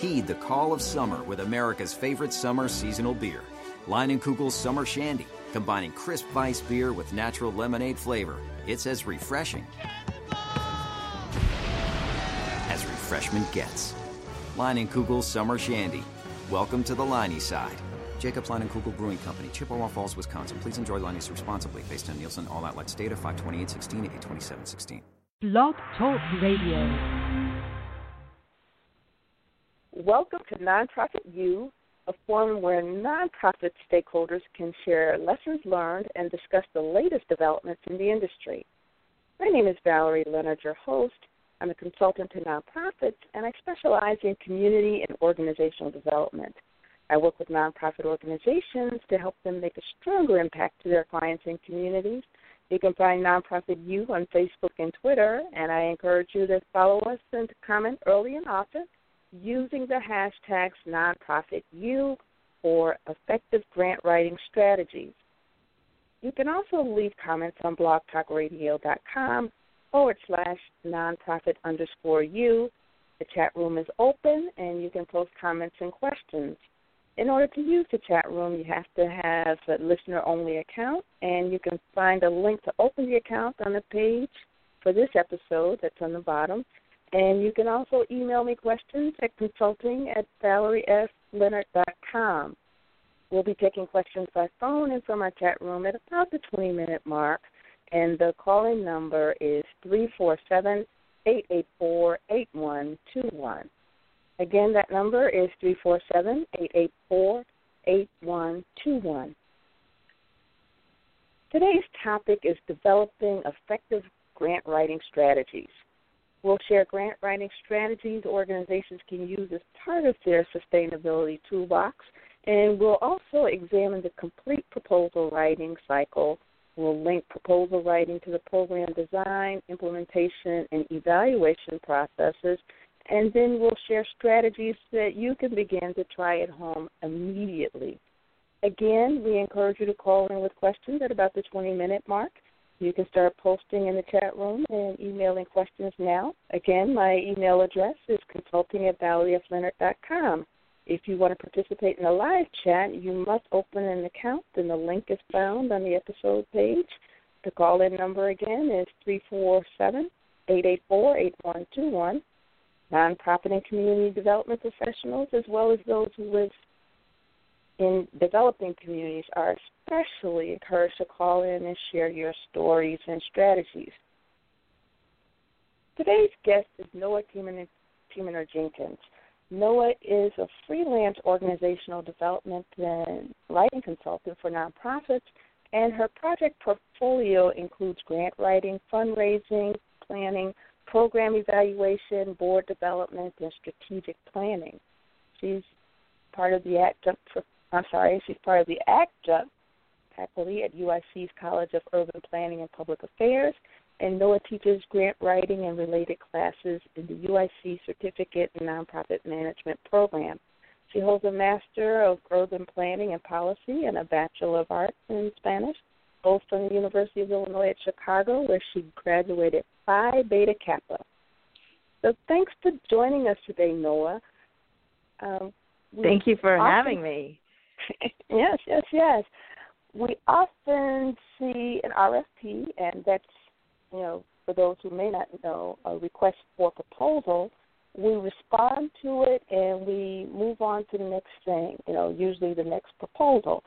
Heed the call of summer with America's favorite summer seasonal beer. Leinenkugel's Summer Shandy, combining crisp vice beer with natural lemonade flavor. It's as refreshing as refreshment gets. Leinenkugel's Summer Shandy. Welcome to the Leinie side. Jacob Leinenkugel Brewing Company, Chippewa Falls, Wisconsin. Please enjoy Leinie's responsibly. Based on Nielsen All Outlets data, 52816 82716. Blog Talk Radio. Welcome to Nonprofit U, a forum where nonprofit stakeholders can share lessons learned and discuss the latest developments in the industry. My name is Valerie Leonard, your host. I'm a consultant to nonprofits, and I specialize in community and organizational development. I work with nonprofit organizations to help them make a stronger impact to their clients and communities. You can find Nonprofit U on Facebook and Twitter, and I encourage you to follow us and comment early and often using the hashtags NonprofitU for effective grant writing strategies. You can also leave comments on blogtalkradio.com forward slash nonprofit underscore U. The chat room is open and you can post comments and questions. In order to use the chat room, you have to have a listener only account, and you can find a link to open the account on the page for this episode that's on the bottom. And you can also email me questions at consulting at valeriesleonard.com. We'll be taking questions by phone and from our chat room at about the 20 minute mark. And the calling number is 347 884 8121. Again, that number is 347 884 8121. Today's topic is developing effective grant writing strategies. We'll share grant writing strategies organizations can use as part of their sustainability toolbox, and we'll also examine the complete proposal writing cycle. We'll link proposal writing to the program design, implementation, and evaluation processes, and then we'll share strategies that you can begin to try at home immediately. Again, we encourage you to call in with questions at about the 20 minute mark. You can start posting in the chat room and emailing questions now. Again, my email address is consulting at valeriesleonard.com. If you want to participate in the live chat, you must open an account, and the link is found on the episode page. The call in number again is 347 884 8121. Nonprofit and community development professionals, as well as those who live in developing communities are especially encouraged to call in and share your stories and strategies. Today's guest is Noah Temaner Jenkins. Noah is a freelance organizational development and writing consultant for nonprofits, and her project portfolio includes grant writing, fundraising, planning, program evaluation, board development, and strategic planning. She's part of the adjunct I'm sorry, she's part of the adjunct faculty at UIC's College of Urban Planning and Public Affairs, and Noah teaches grant writing and related classes in the UIC Certificate in Nonprofit Management program. She holds a Master of Urban Planning and Policy and a Bachelor of Arts in Spanish, both from the University of Illinois at Chicago, where she graduated Phi Beta Kappa. So thanks for joining us today, Noah. Um, Thank you for often, having me. yes, yes, yes. We often see an RFP, and that's, you know, for those who may not know, a request for proposal. We respond to it and we move on to the next thing, you know, usually the next proposal.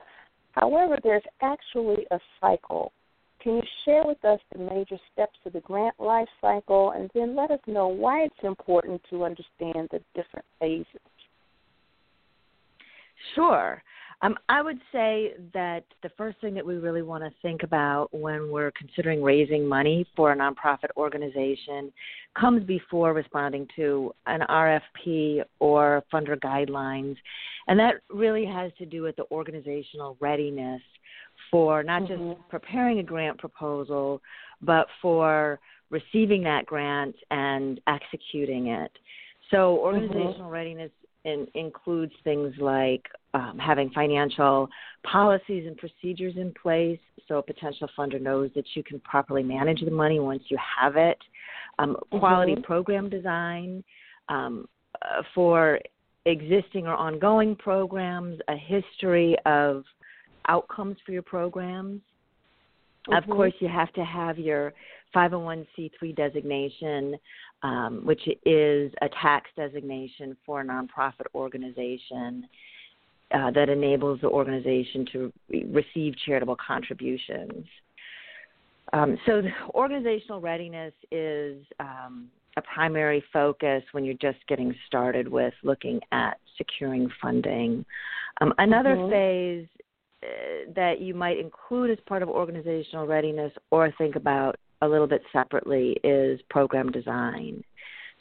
However, there's actually a cycle. Can you share with us the major steps of the grant life cycle and then let us know why it's important to understand the different phases? Sure. Um, I would say that the first thing that we really want to think about when we're considering raising money for a nonprofit organization comes before responding to an RFP or funder guidelines. And that really has to do with the organizational readiness for not mm-hmm. just preparing a grant proposal, but for receiving that grant and executing it. So, mm-hmm. organizational mm-hmm. readiness in, includes things like um, having financial policies and procedures in place so a potential funder knows that you can properly manage the money once you have it, um, quality mm-hmm. program design um, uh, for existing or ongoing programs, a history of outcomes for your programs. Mm-hmm. Of course, you have to have your 501c3 designation, um, which is a tax designation for a nonprofit organization uh, that enables the organization to re- receive charitable contributions. Um, so, organizational readiness is um, a primary focus when you're just getting started with looking at securing funding. Um, another mm-hmm. phase uh, that you might include as part of organizational readiness or think about a little bit separately is program design.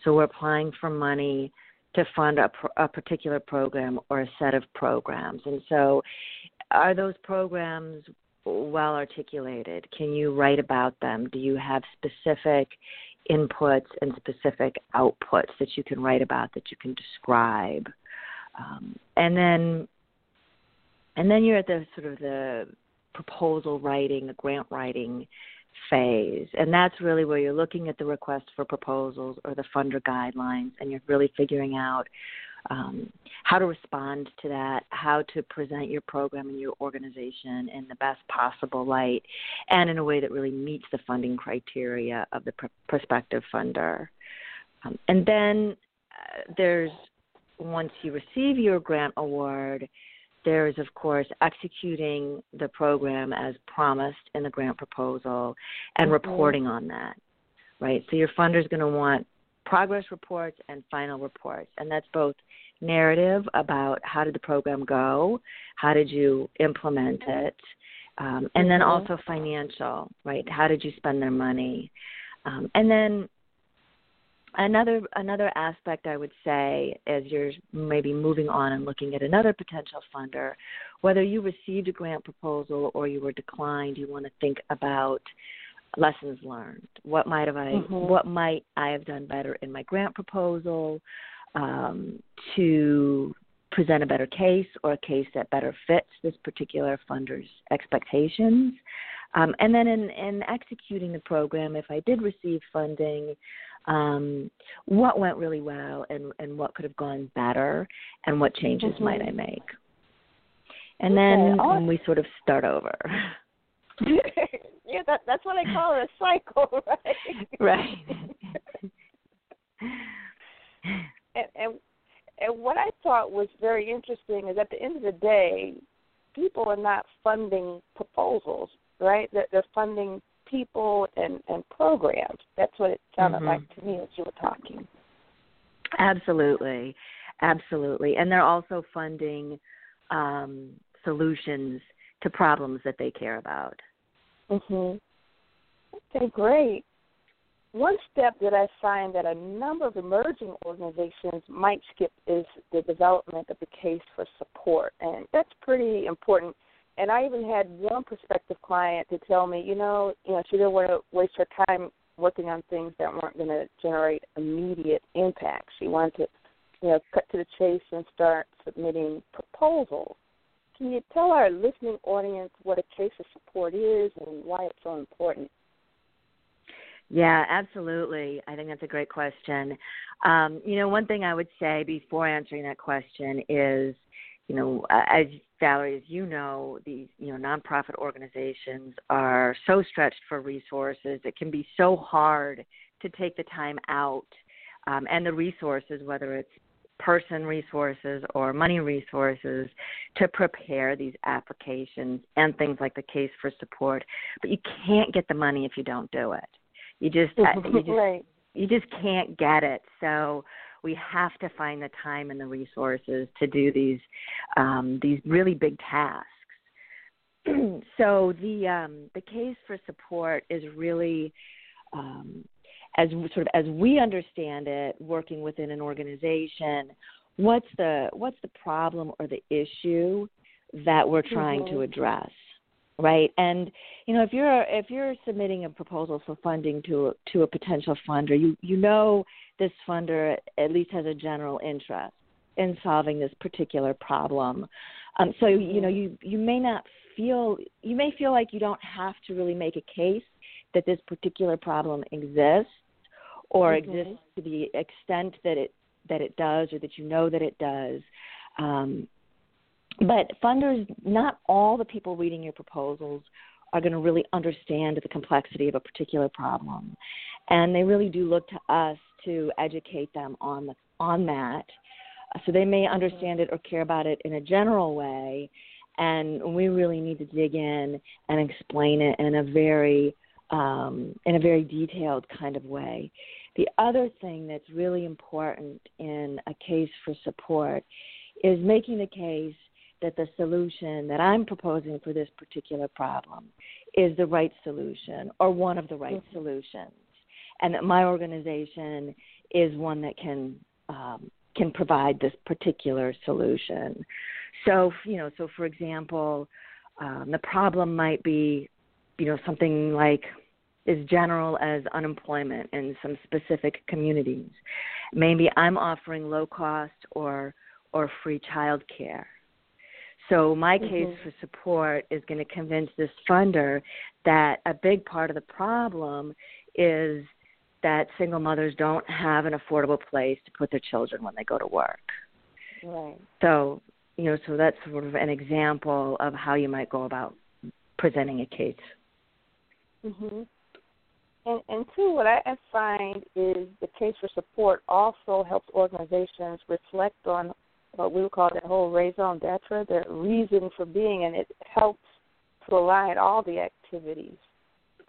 So we're applying for money to fund a, a particular program or a set of programs. And so, are those programs well articulated? Can you write about them? Do you have specific inputs and specific outputs that you can write about that you can describe? Um, and then, and then you're at the sort of the proposal writing, the grant writing phase. And that's really where you're looking at the request for proposals or the funder guidelines and you're really figuring out um, how to respond to that, how to present your program and your organization in the best possible light, and in a way that really meets the funding criteria of the pr- prospective funder. Um, and then uh, there's once you receive your grant award, there is, of course, executing the program as promised in the grant proposal and mm-hmm. reporting on that, right? So your funder is going to want progress reports and final reports, and that's both narrative about how did the program go, how did you implement it, um, and mm-hmm. then also financial, right? How did you spend their money? Um, and then another another aspect I would say as you're maybe moving on and looking at another potential funder, whether you received a grant proposal or you were declined, you want to think about lessons learned. What might have I mm-hmm. what might I have done better in my grant proposal um, to present a better case or a case that better fits this particular funder's expectations. Um, and then in, in executing the program, if I did receive funding, um, what went really well and, and what could have gone better and what changes mm-hmm. might I make. And okay. then we sort of start over. yeah, that, that's what I call it a cycle, right? right. and, and and what I thought was very interesting is at the end of the day, people are not funding proposals, right? They're, they're funding people and, and programs. That's what it sounded mm-hmm. like to me as you were talking. Absolutely, absolutely, and they're also funding um, solutions to problems that they care about. Mhm. Okay, great. One step that I find that a number of emerging organizations might skip is the development of the case for support, and that's pretty important and I even had one prospective client to tell me, you know, you know, she didn't want to waste her time working on things that weren't going to generate immediate impact. She wanted to, you know, cut to the chase and start submitting proposals. Can you tell our listening audience what a case of support is and why it's so important? Yeah, absolutely. I think that's a great question. Um, you know, one thing I would say before answering that question is, you know, as Valerie, as you know, these you know nonprofit organizations are so stretched for resources. It can be so hard to take the time out um, and the resources, whether it's person resources or money resources, to prepare these applications and things like the case for support. But you can't get the money if you don't do it. You just, uh, you just, right. you just can't get it. So we have to find the time and the resources to do these um, these really big tasks. so the um, the case for support is really um, as sort of as we understand it, working within an organization, what's the what's the problem or the issue that we're trying mm-hmm. to address right and you know if you're if you're submitting a proposal for funding to to a potential funder you you know this funder at least has a general interest in solving this particular problem um, so you know you you may not feel you may feel like you don't have to really make a case that this particular problem exists or mm-hmm. exists to the extent that it that it does or that you know that it does. Um, but funders, not all the people reading your proposals are going to really understand the complexity of a particular problem, and they really do look to us to educate them on the, on that. So they may understand it or care about it in a general way, and we really need to dig in and explain it in a very um, in a very detailed kind of way. The other thing that's really important in a case for support is making the case that the solution that I'm proposing for this particular problem is the right solution or one of the right mm-hmm. solutions, and that my organization is one that can um, can provide this particular solution. So, you know, so for example, um, the problem might be, you know, something like as general as unemployment in some specific communities. Maybe I'm offering low cost or or free child care. So my mm-hmm. case for support is going to convince this funder that a big part of the problem is that single mothers don't have an affordable place to put their children when they go to work. Right. So, you know, so that's sort of an example of how you might go about presenting a case. Mhm. And, and two, what I find is the case for support also helps organizations reflect on what we would call that whole raison d'etre, the reason for being, and it helps to align all the activities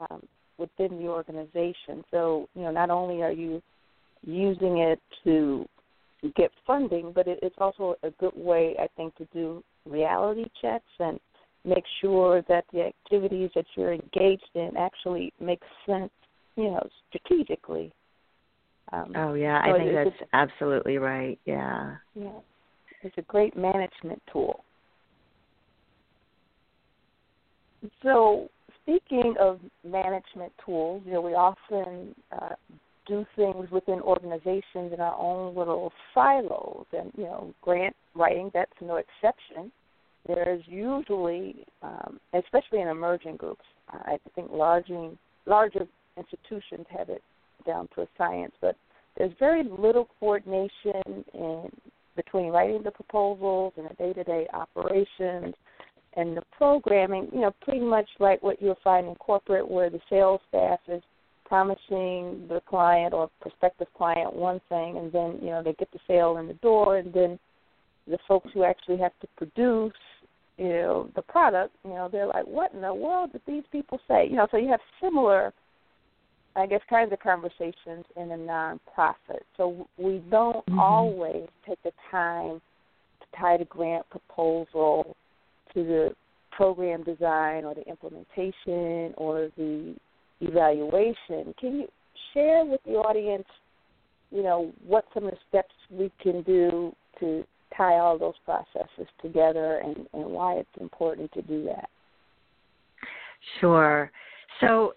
um, within the organization. So, you know, not only are you using it to get funding, but it, it's also a good way, I think, to do reality checks and make sure that the activities that you're engaged in actually make sense you know, strategically. Um, oh yeah, so I think that's absolutely right. Yeah. Yeah, it's a great management tool. So speaking of management tools, you know, we often uh, do things within organizations in our own little silos, and you know, grant writing that's no exception. There's usually, um, especially in emerging groups, I think larger larger institutions have it down to a science, but there's very little coordination in between writing the proposals and the day-to-day operations and the programming. You know, pretty much like what you'll find in corporate, where the sales staff is promising the client or prospective client one thing, and then you know they get the sale in the door, and then the folks who actually have to produce you know the product you know they're like what in the world did these people say you know so you have similar I guess, kinds of conversations in a nonprofit. So we don't mm-hmm. always take the time to tie the grant proposal to the program design or the implementation or the evaluation. Can you share with the audience, you know, what some of the steps we can do to tie all those processes together and, and why it's important to do that? Sure. So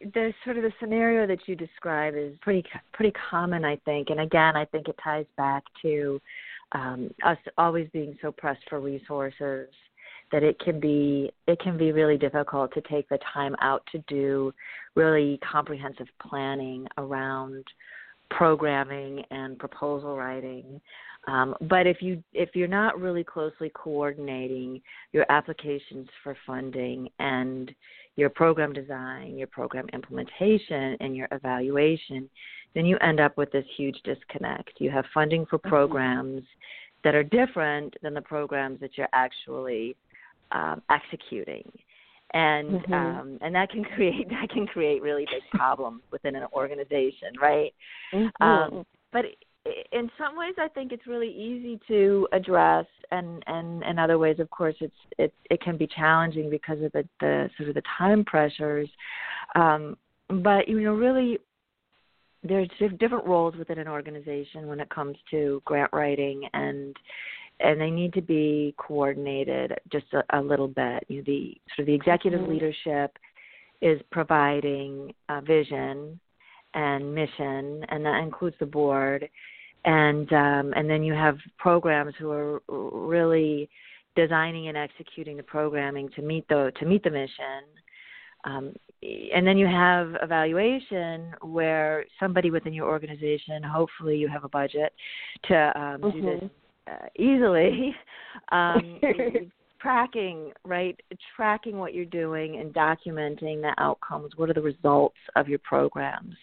the sort of the scenario that you describe is pretty pretty common, I think. And again, I think it ties back to um, us always being so pressed for resources that it can be it can be really difficult to take the time out to do really comprehensive planning around programming and proposal writing. Um, but if you if you're not really closely coordinating your applications for funding and your program design, your program implementation, and your evaluation, then you end up with this huge disconnect. You have funding for mm-hmm. programs that are different than the programs that you're actually um, executing, and mm-hmm. um, and that can create that can create really big problems within an organization, right? Mm-hmm. Um, but in some ways I think it's really easy to address and and in other ways of course it's it it can be challenging because of the, the sort of the time pressures um but you know really there's different roles within an organization when it comes to grant writing and and they need to be coordinated just a, a little bit you know, the sort of the executive mm-hmm. leadership is providing a vision and mission, and that includes the board. And um, and then you have programs who are really designing and executing the programming to meet the to meet the mission. Um, and then you have evaluation where somebody within your organization, hopefully you have a budget to um, mm-hmm. do this mm-hmm. uh, easily. Um, tracking, right? Tracking what you're doing and documenting the outcomes. What are the results of your programs?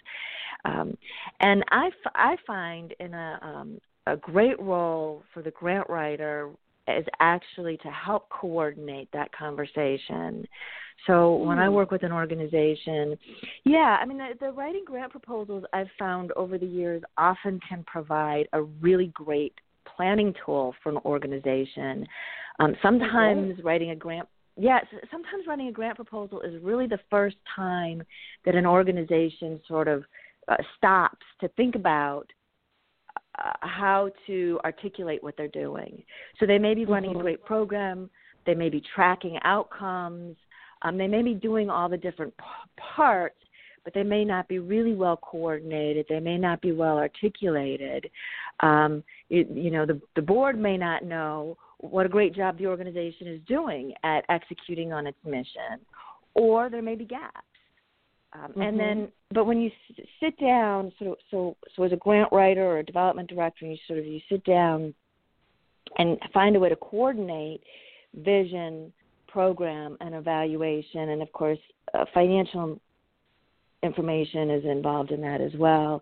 Um, and I, f- I find in a, um, a great role for the grant writer is actually to help coordinate that conversation. So when I hmm. work with an organization, yeah, I mean the, the writing grant proposals I've found over the years often can provide a really great planning tool for an organization. Um, sometimes okay. writing a grant yes, sometimes writing a grant proposal is really the first time that an organization sort of uh, stops to think about uh, how to articulate what they're doing. So they may be running mm-hmm. a great program, they may be tracking outcomes, um, they may be doing all the different p- parts, but they may not be really well coordinated. They may not be well articulated. Um, it, you know, the, the board may not know what a great job the organization is doing at executing on its mission, or there may be gaps. Um, mm-hmm. And then, but when you s- sit down, so so so as a grant writer or a development director, and you sort of you sit down and find a way to coordinate vision, program, and evaluation, and of course, uh, financial information is involved in that as well.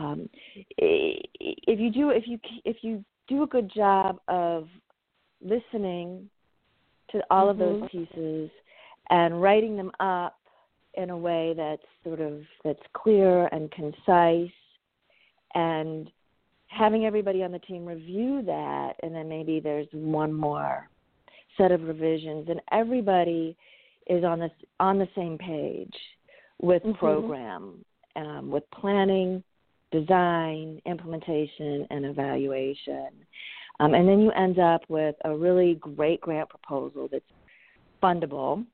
Um, if you do, if you if you do a good job of listening to all mm-hmm. of those mm-hmm. pieces and writing them up in a way that's sort of that's clear and concise and having everybody on the team review that and then maybe there's one more set of revisions and everybody is on this on the same page with mm-hmm. program um, with planning design implementation and evaluation um, and then you end up with a really great grant proposal that's fundable.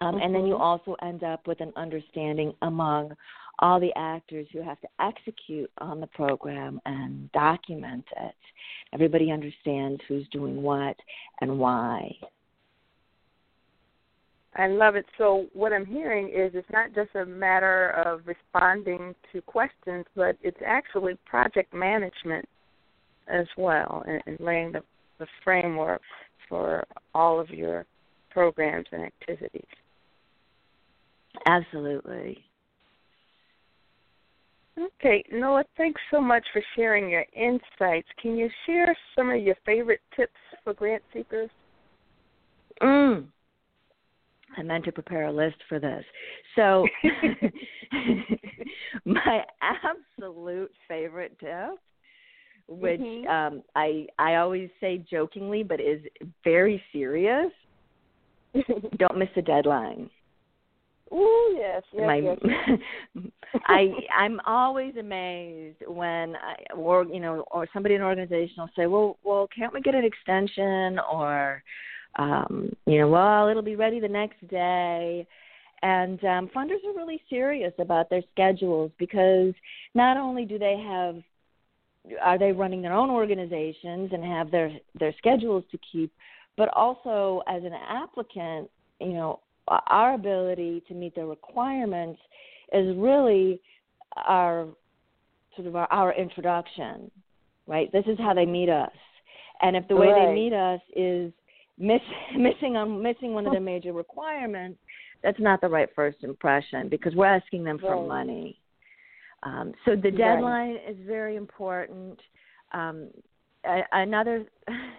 Um, mm-hmm. And then you mm-hmm. also end up with an understanding among all the actors who have to execute on the program and document it. Everybody understands who's doing what and why. I love it. So what I'm hearing is it's not just a matter of responding to questions, but it's actually project management as well and, and laying the, the framework for all of your programs and activities. Absolutely. Okay, Noah, thanks so much for sharing your insights. Can you share some of your favorite tips for grant seekers? Mm. I meant to prepare a list for this. So, my absolute favorite tip which mm-hmm. um, I I always say jokingly, but is very serious. Don't miss a deadline. Oh yes, yes, My, yes. I I'm always amazed when I or you know or somebody in an organization will say, well, well, can't we get an extension or um, you know, well, it'll be ready the next day. And um, funders are really serious about their schedules because not only do they have are they running their own organizations and have their their schedules to keep but also as an applicant you know our ability to meet their requirements is really our sort of our, our introduction right this is how they meet us and if the way right. they meet us is miss, missing on missing one of the major requirements that's not the right first impression because we're asking them for right. money um, so the deadline right. is very important. Um, another,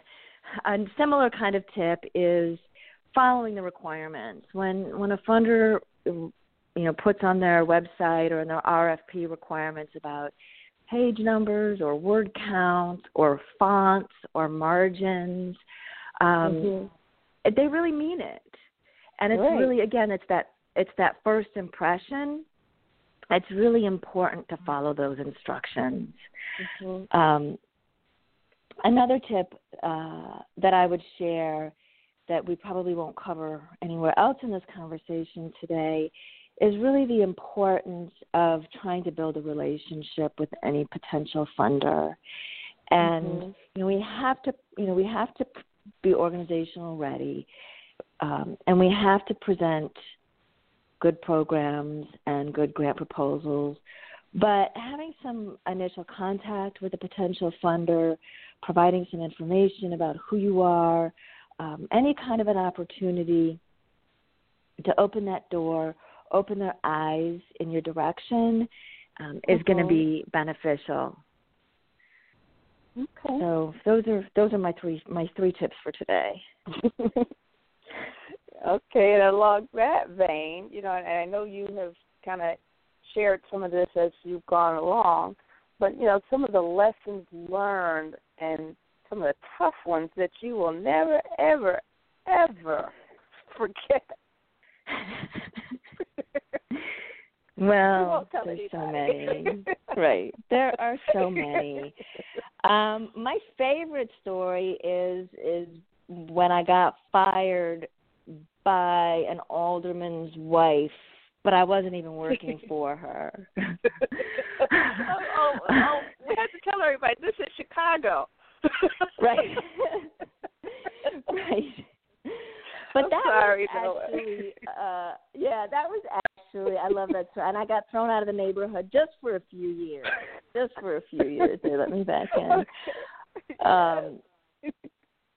a similar kind of tip is following the requirements. When when a funder, you know, puts on their website or in their RFP requirements about page numbers or word count or fonts or margins, um, mm-hmm. they really mean it. And it's right. really again, it's that it's that first impression it's really important to follow those instructions. Mm-hmm. Um, another tip uh, that I would share that we probably won't cover anywhere else in this conversation today is really the importance of trying to build a relationship with any potential funder. And mm-hmm. you know we have to you know we have to be organizational ready, um, and we have to present good programs and good grant proposals. But having some initial contact with a potential funder, providing some information about who you are, um, any kind of an opportunity to open that door, open their eyes in your direction, um, is going to be beneficial. Okay. So those are those are my three my three tips for today. okay, and along that vein, you know, and I know you have kind of shared some of this as you've gone along, but you know, some of the lessons learned and some of the tough ones that you will never, ever, ever forget. well, there's so many. right. There are so many. Um, my favorite story is is when I got fired by an alderman's wife, but I wasn't even working for her. oh, oh, oh, we have to tell everybody this is Chicago. right. right. But I'm that sorry, was actually, uh, yeah, that was actually, I love that story. And I got thrown out of the neighborhood just for a few years. Just for a few years. They let me back in. Um,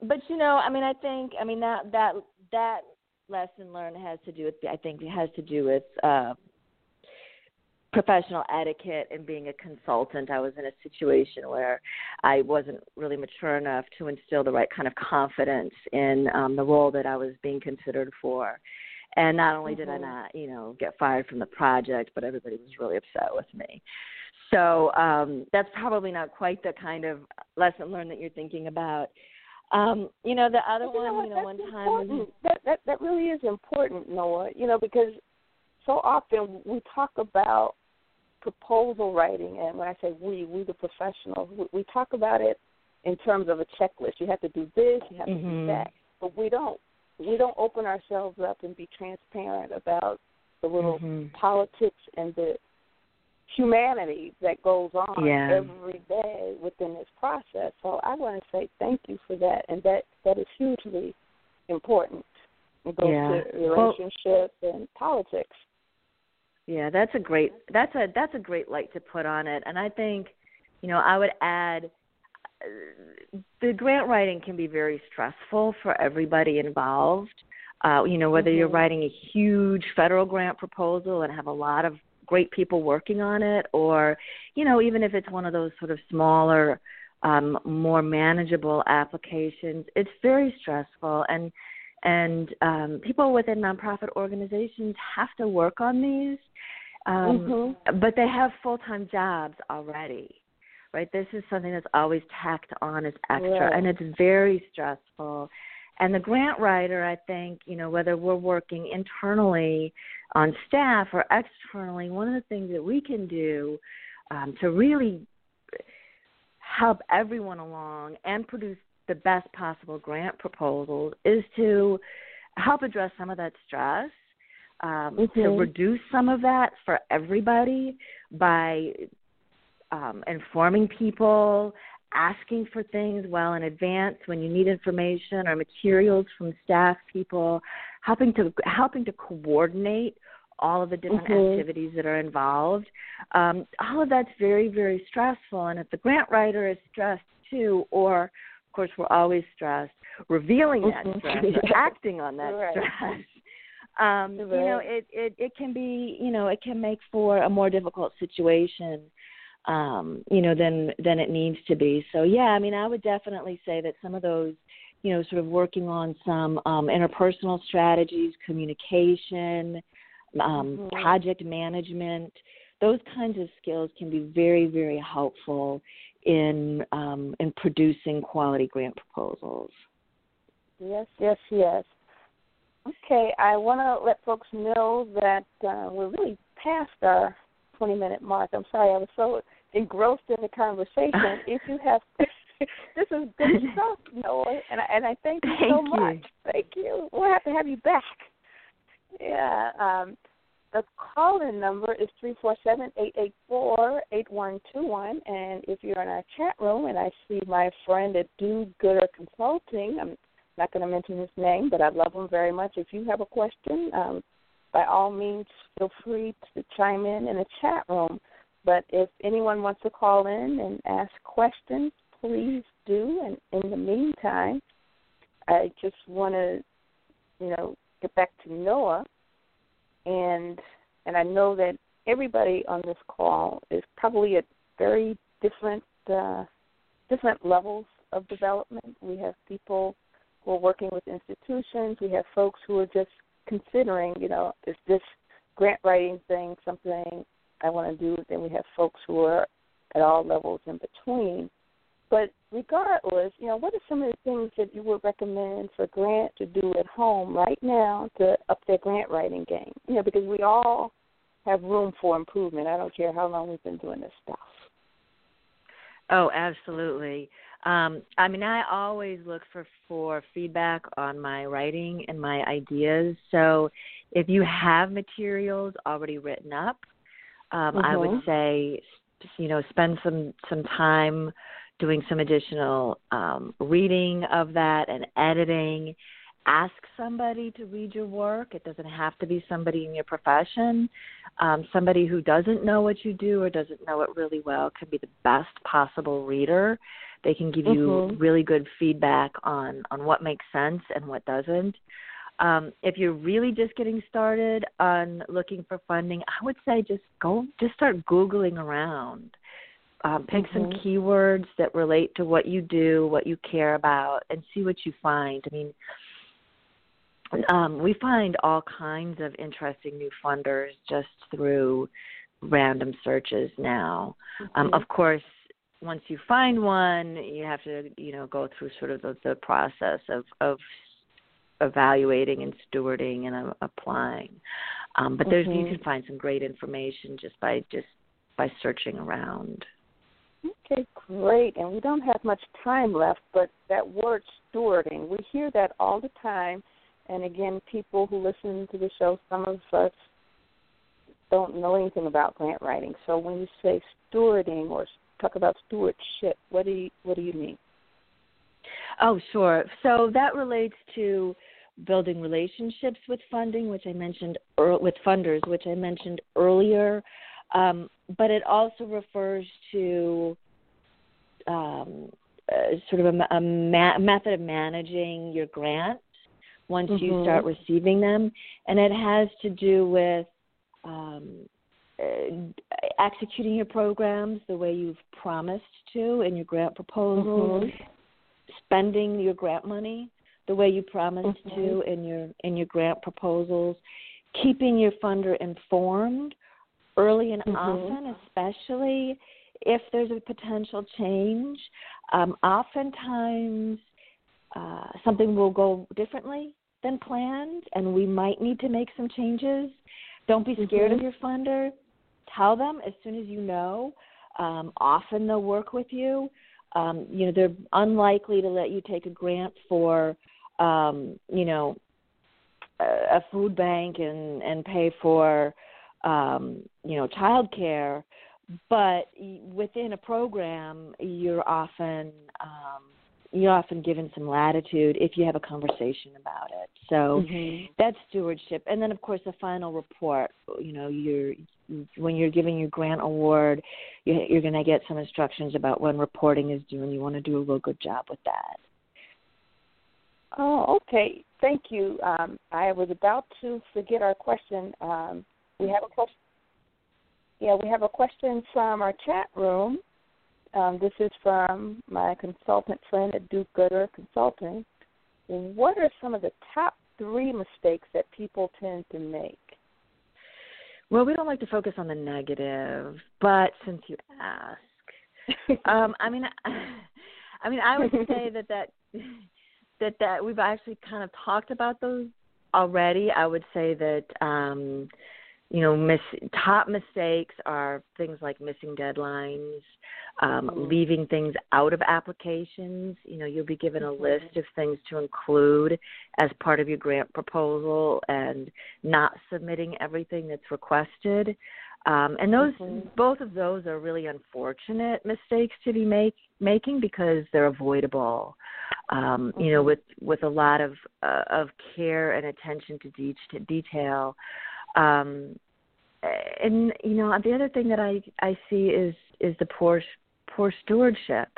but you know, I mean, I think, I mean that that that lesson learned has to do with, I think, it has to do with uh, professional etiquette and being a consultant. I was in a situation where I wasn't really mature enough to instill the right kind of confidence in um, the role that I was being considered for. And not only did I Mhm. not, you know, get fired from the project, but everybody was really upset with me. So um, that's probably not quite the kind of lesson learned that you're thinking about. Um, you know, the other you one, what? you know, one time important. that that that really is important, Noah. You know, because so often we talk about proposal writing, and when I say we, we the professionals, we, we talk about it in terms of a checklist. You have to do this, you have to do Mhm. that, but we don't we don't open ourselves up and be transparent about the little Mhm. politics and the humanity that goes on Yeah. every day within this process. So I want to say thank you for that, and that that is hugely important. It goes Yeah. to Well- and politics. Yeah, that's a great that's a that's a great light to put on it. And I think, you know, I would add the grant writing can be very stressful for everybody involved. Uh, you know, whether you're Mhm. writing a huge federal grant proposal and have a lot of great people working on it, or you know, even if it's one of those sort of smaller, um, more manageable applications, it's very stressful and and um, people within nonprofit organizations have to work on these, um, Mhm. but they have full time jobs already, right? This is something that's always tacked on as extra, Right. and it's very stressful. And the grant writer, I think, you know, whether we're working internally on staff or externally, one of the things that we can do um, to really help everyone along and produce the best possible grant proposals is to help address some of that stress, um, to Mhm. reduce some of that for everybody by um, informing people, asking for things well in advance when you need information or materials from staff people, helping to helping to coordinate all of the different Mhm. activities that are involved. Um, all of that's very, very stressful. And if the grant writer is stressed too, or of course we're always stressed, revealing that Mhm. stress or acting on that Right. stress. Um, You know, it, it it can be, you know, it can make for a more difficult situation um, you know, than than it needs to be. So yeah, I mean, I would definitely say that some of those, you know, sort of working on some um, interpersonal strategies, communication, um, Mhm. project management, those kinds of skills can be very very helpful in um, in producing quality grant proposals. Yes, yes, yes. Okay, I want to let folks know that uh, we're really past our 20 minute mark. I'm sorry, I was so engrossed in the conversation. if you have, this is good stuff, Noah, and I, and I thank you so Thank you. much. Thank you. We'll have to have you back. Yeah. Um, the call-in number is three four seven eight eight four eight one two one, and if you're in our chat room, and I see my friend at Do Gooder Consulting, I'm not going to mention his name, but I love him very much. If you have a question, um, by all means, feel free to chime in in the chat room. But if anyone wants to call in and ask questions, please do. And in the meantime, I just want to, you know, get back to Noah, and and I know that everybody on this call is probably at very different uh, different levels of development. We have people who are working with institutions. We have folks who are just considering, you know, is this grant writing thing something I want to do? Then we have folks who are at all levels in between. But regardless, you know, what are some of the things that you would recommend for Grant to do at home right now to up their grant writing game? You know, because we all have room for improvement. I don't care how long we've been doing this stuff. Oh, absolutely. Um, I mean, I always look for for feedback on my writing and my ideas. So, if you have materials already written up, um, mm-hmm. I would mm-hmm. say, you know, spend some some time doing some additional um, reading of that and editing. Ask somebody to read your work. It doesn't have to be somebody in your profession. Um, somebody who doesn't know what you do or doesn't know it really well can be the best possible reader they can give you mm-hmm. really good feedback on on what makes sense and what doesn't. Um, if you're really just getting started on looking for funding, I would say just go just start googling around. Um, pick mm-hmm. some keywords that relate to what you do, what you care about, and see what you find. I mean, um, we find all kinds of interesting new funders just through random searches now. Um, mm-hmm. Um, of course, once you find one, you have to you know go through sort of the, the process of of evaluating and stewarding and uh, applying. Um, but there's mm-hmm. you can find some great information just by just by searching around. Okay, great. And we don't have much time left, but that word stewarding, we hear that all the time. And again, people who listen to the show, some of us don't know anything about grant writing. So when you say stewarding or talk about stewardship. What do you what do you mean? Oh, sure. So that relates to building relationships with funding, which I mentioned with funders, which I mentioned earlier. Um, but it also refers to um, uh, sort of a, a ma- method of managing your grants once mm-hmm. you start receiving them, and it has to do with um, uh, executing your programs the way you've promised to in your grant proposals, mm-hmm. Spending your grant money the way you promised mm-hmm. to in your in your grant proposals, keeping your funder informed early and mm-hmm. often, especially if there's a potential change. Um, oftentimes, uh, something will go differently than planned, and we might need to make some changes. Don't be scared of mm-hmm. your funder tell them as soon as you know. Um, often they'll work with you. Um, you know, they're unlikely to let you take a grant for, um, you know, a, food bank and and pay for, um, you know, child care But within a program, you're often um, you're often given some latitude if you have a conversation about it. So mm-hmm. that's stewardship, and then of course the final report. You know, you're when you're giving your grant award, you're going to get some instructions about when reporting is due, and you want to do a real good job with that. Oh, okay. Thank you. Um, I was about to forget our question. Um, we have a question. Yeah, we have a question from our chat room. Um, this is from my consultant friend at Do Gooder Consulting. What are some of the top three mistakes that people tend to make? Well, we don't like to focus on the negative, but since you ask, um, I mean, I I mean, I would say that that that that we've actually kind of talked about those already. I would say that um, you know, miss, top mistakes are things like missing deadlines, um, mm-hmm. leaving things out of applications. You know, you'll be given a mm-hmm. list of things to include as part of your grant proposal and not submitting everything that's requested. Um, and those, mm-hmm. both of those are really unfortunate mistakes to be make, making because they're avoidable. Um, you know, mm-hmm. with with a lot of uh, of care and attention to, de- to detail Um, and you know, the other thing that I I see is is the poor poor stewardship.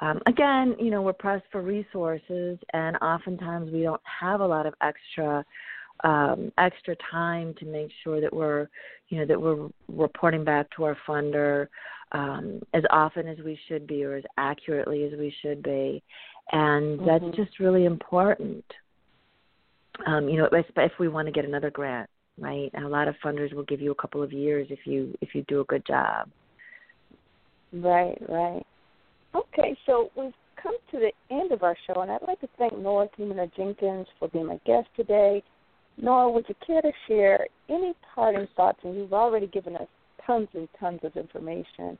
Um, again, you know, we're pressed for resources, and oftentimes we don't have a lot of extra um, extra time to make sure that we're, you know, that we're reporting back to our funder um, as often as we should be or as accurately as we should be, and mm-hmm. that's just really important. Um, you know, if, if we want to get another grant, right? And a lot of funders will give you a couple of years if you if you do a good job. Right, right. Okay, so we've come to the end of our show, and I'd like to thank Noah Temaner Jenkins for being my guest today. Noah, would you care to share any parting thoughts? And you've already given us tons and tons of information.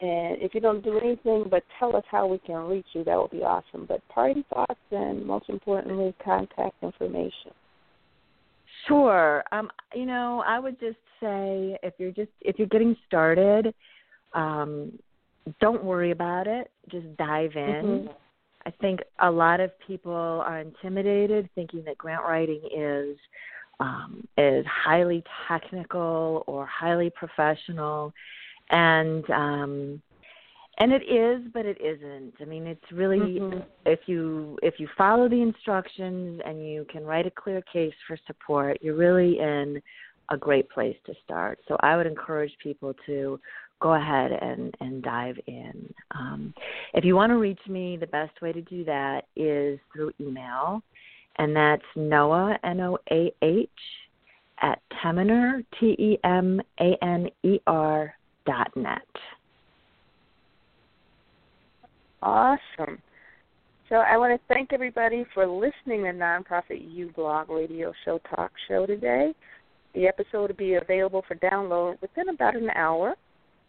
And if you don't do anything but tell us how we can reach you, that would be awesome. But parting thoughts and most importantly, contact information. Sure. Um, you know, I would just say if you're just if you're getting started, um, don't worry about it. Just dive in. Mm-hmm. I think a lot of people are intimidated, thinking that grant writing is um, is highly technical or highly professional, and um, and it is, but it isn't. I mean, it's really mm-hmm. if you if you follow the instructions and you can write a clear case for support, you're really in a great place to start. So I would encourage people to go ahead and, and dive in. Um, if you want to reach me, the best way to do that is through email, and that's Noah, N O A H, at Temaner, T E M A N E R dot net. Awesome. So I want to thank everybody for listening to Nonprofit U Blog Radio Show Talk Show today. The episode will be available for download within about an hour.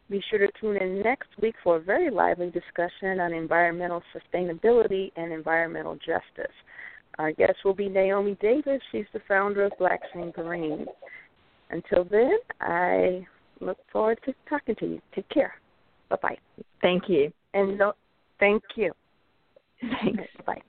Be sure to tune in next week for a very lively discussion on environmental sustainability and environmental justice. Our guest will be Naomi Davis. She's the founder of Black Green. Until then, I look forward to talking to you. Take care. Bye bye. Thank you. And no, thank you. Thanks. Bye.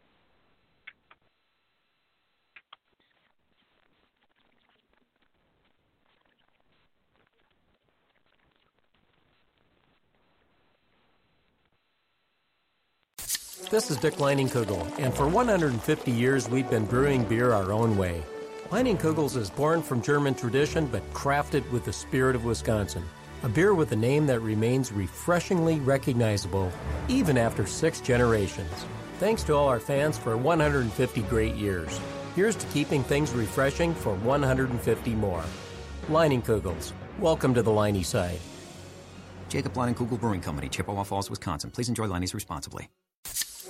This is Dick Leinenkugel, and for 150 years we've been brewing beer our own way. Leinenkugel's is born from German tradition but crafted with the spirit of Wisconsin. A beer with a name that remains refreshingly recognizable even after six generations. Thanks to all our fans for 150 great years. Here's to keeping things refreshing for 150 more. Leinenkugel's. Welcome to the Leinie side. Jacob Leinenkugel Brewing Company, Chippewa Falls, Wisconsin. Please enjoy Leinie's responsibly.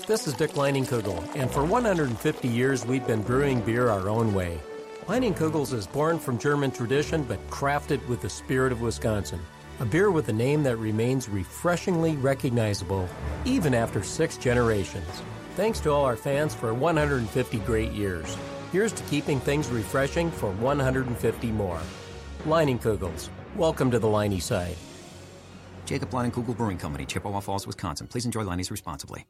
This is Dick Leinenkugel, and for 150 years we've been brewing beer our own way. Leinenkugels is born from German tradition but crafted with the spirit of Wisconsin. A beer with a name that remains refreshingly recognizable even after six generations. Thanks to all our fans for 150 great years. Here's to keeping things refreshing for 150 more. Leinenkugels. Welcome to the Leinie side. Jacob Leinenkugel Brewing Company, Chippewa Falls, Wisconsin. Please enjoy Leinie's responsibly.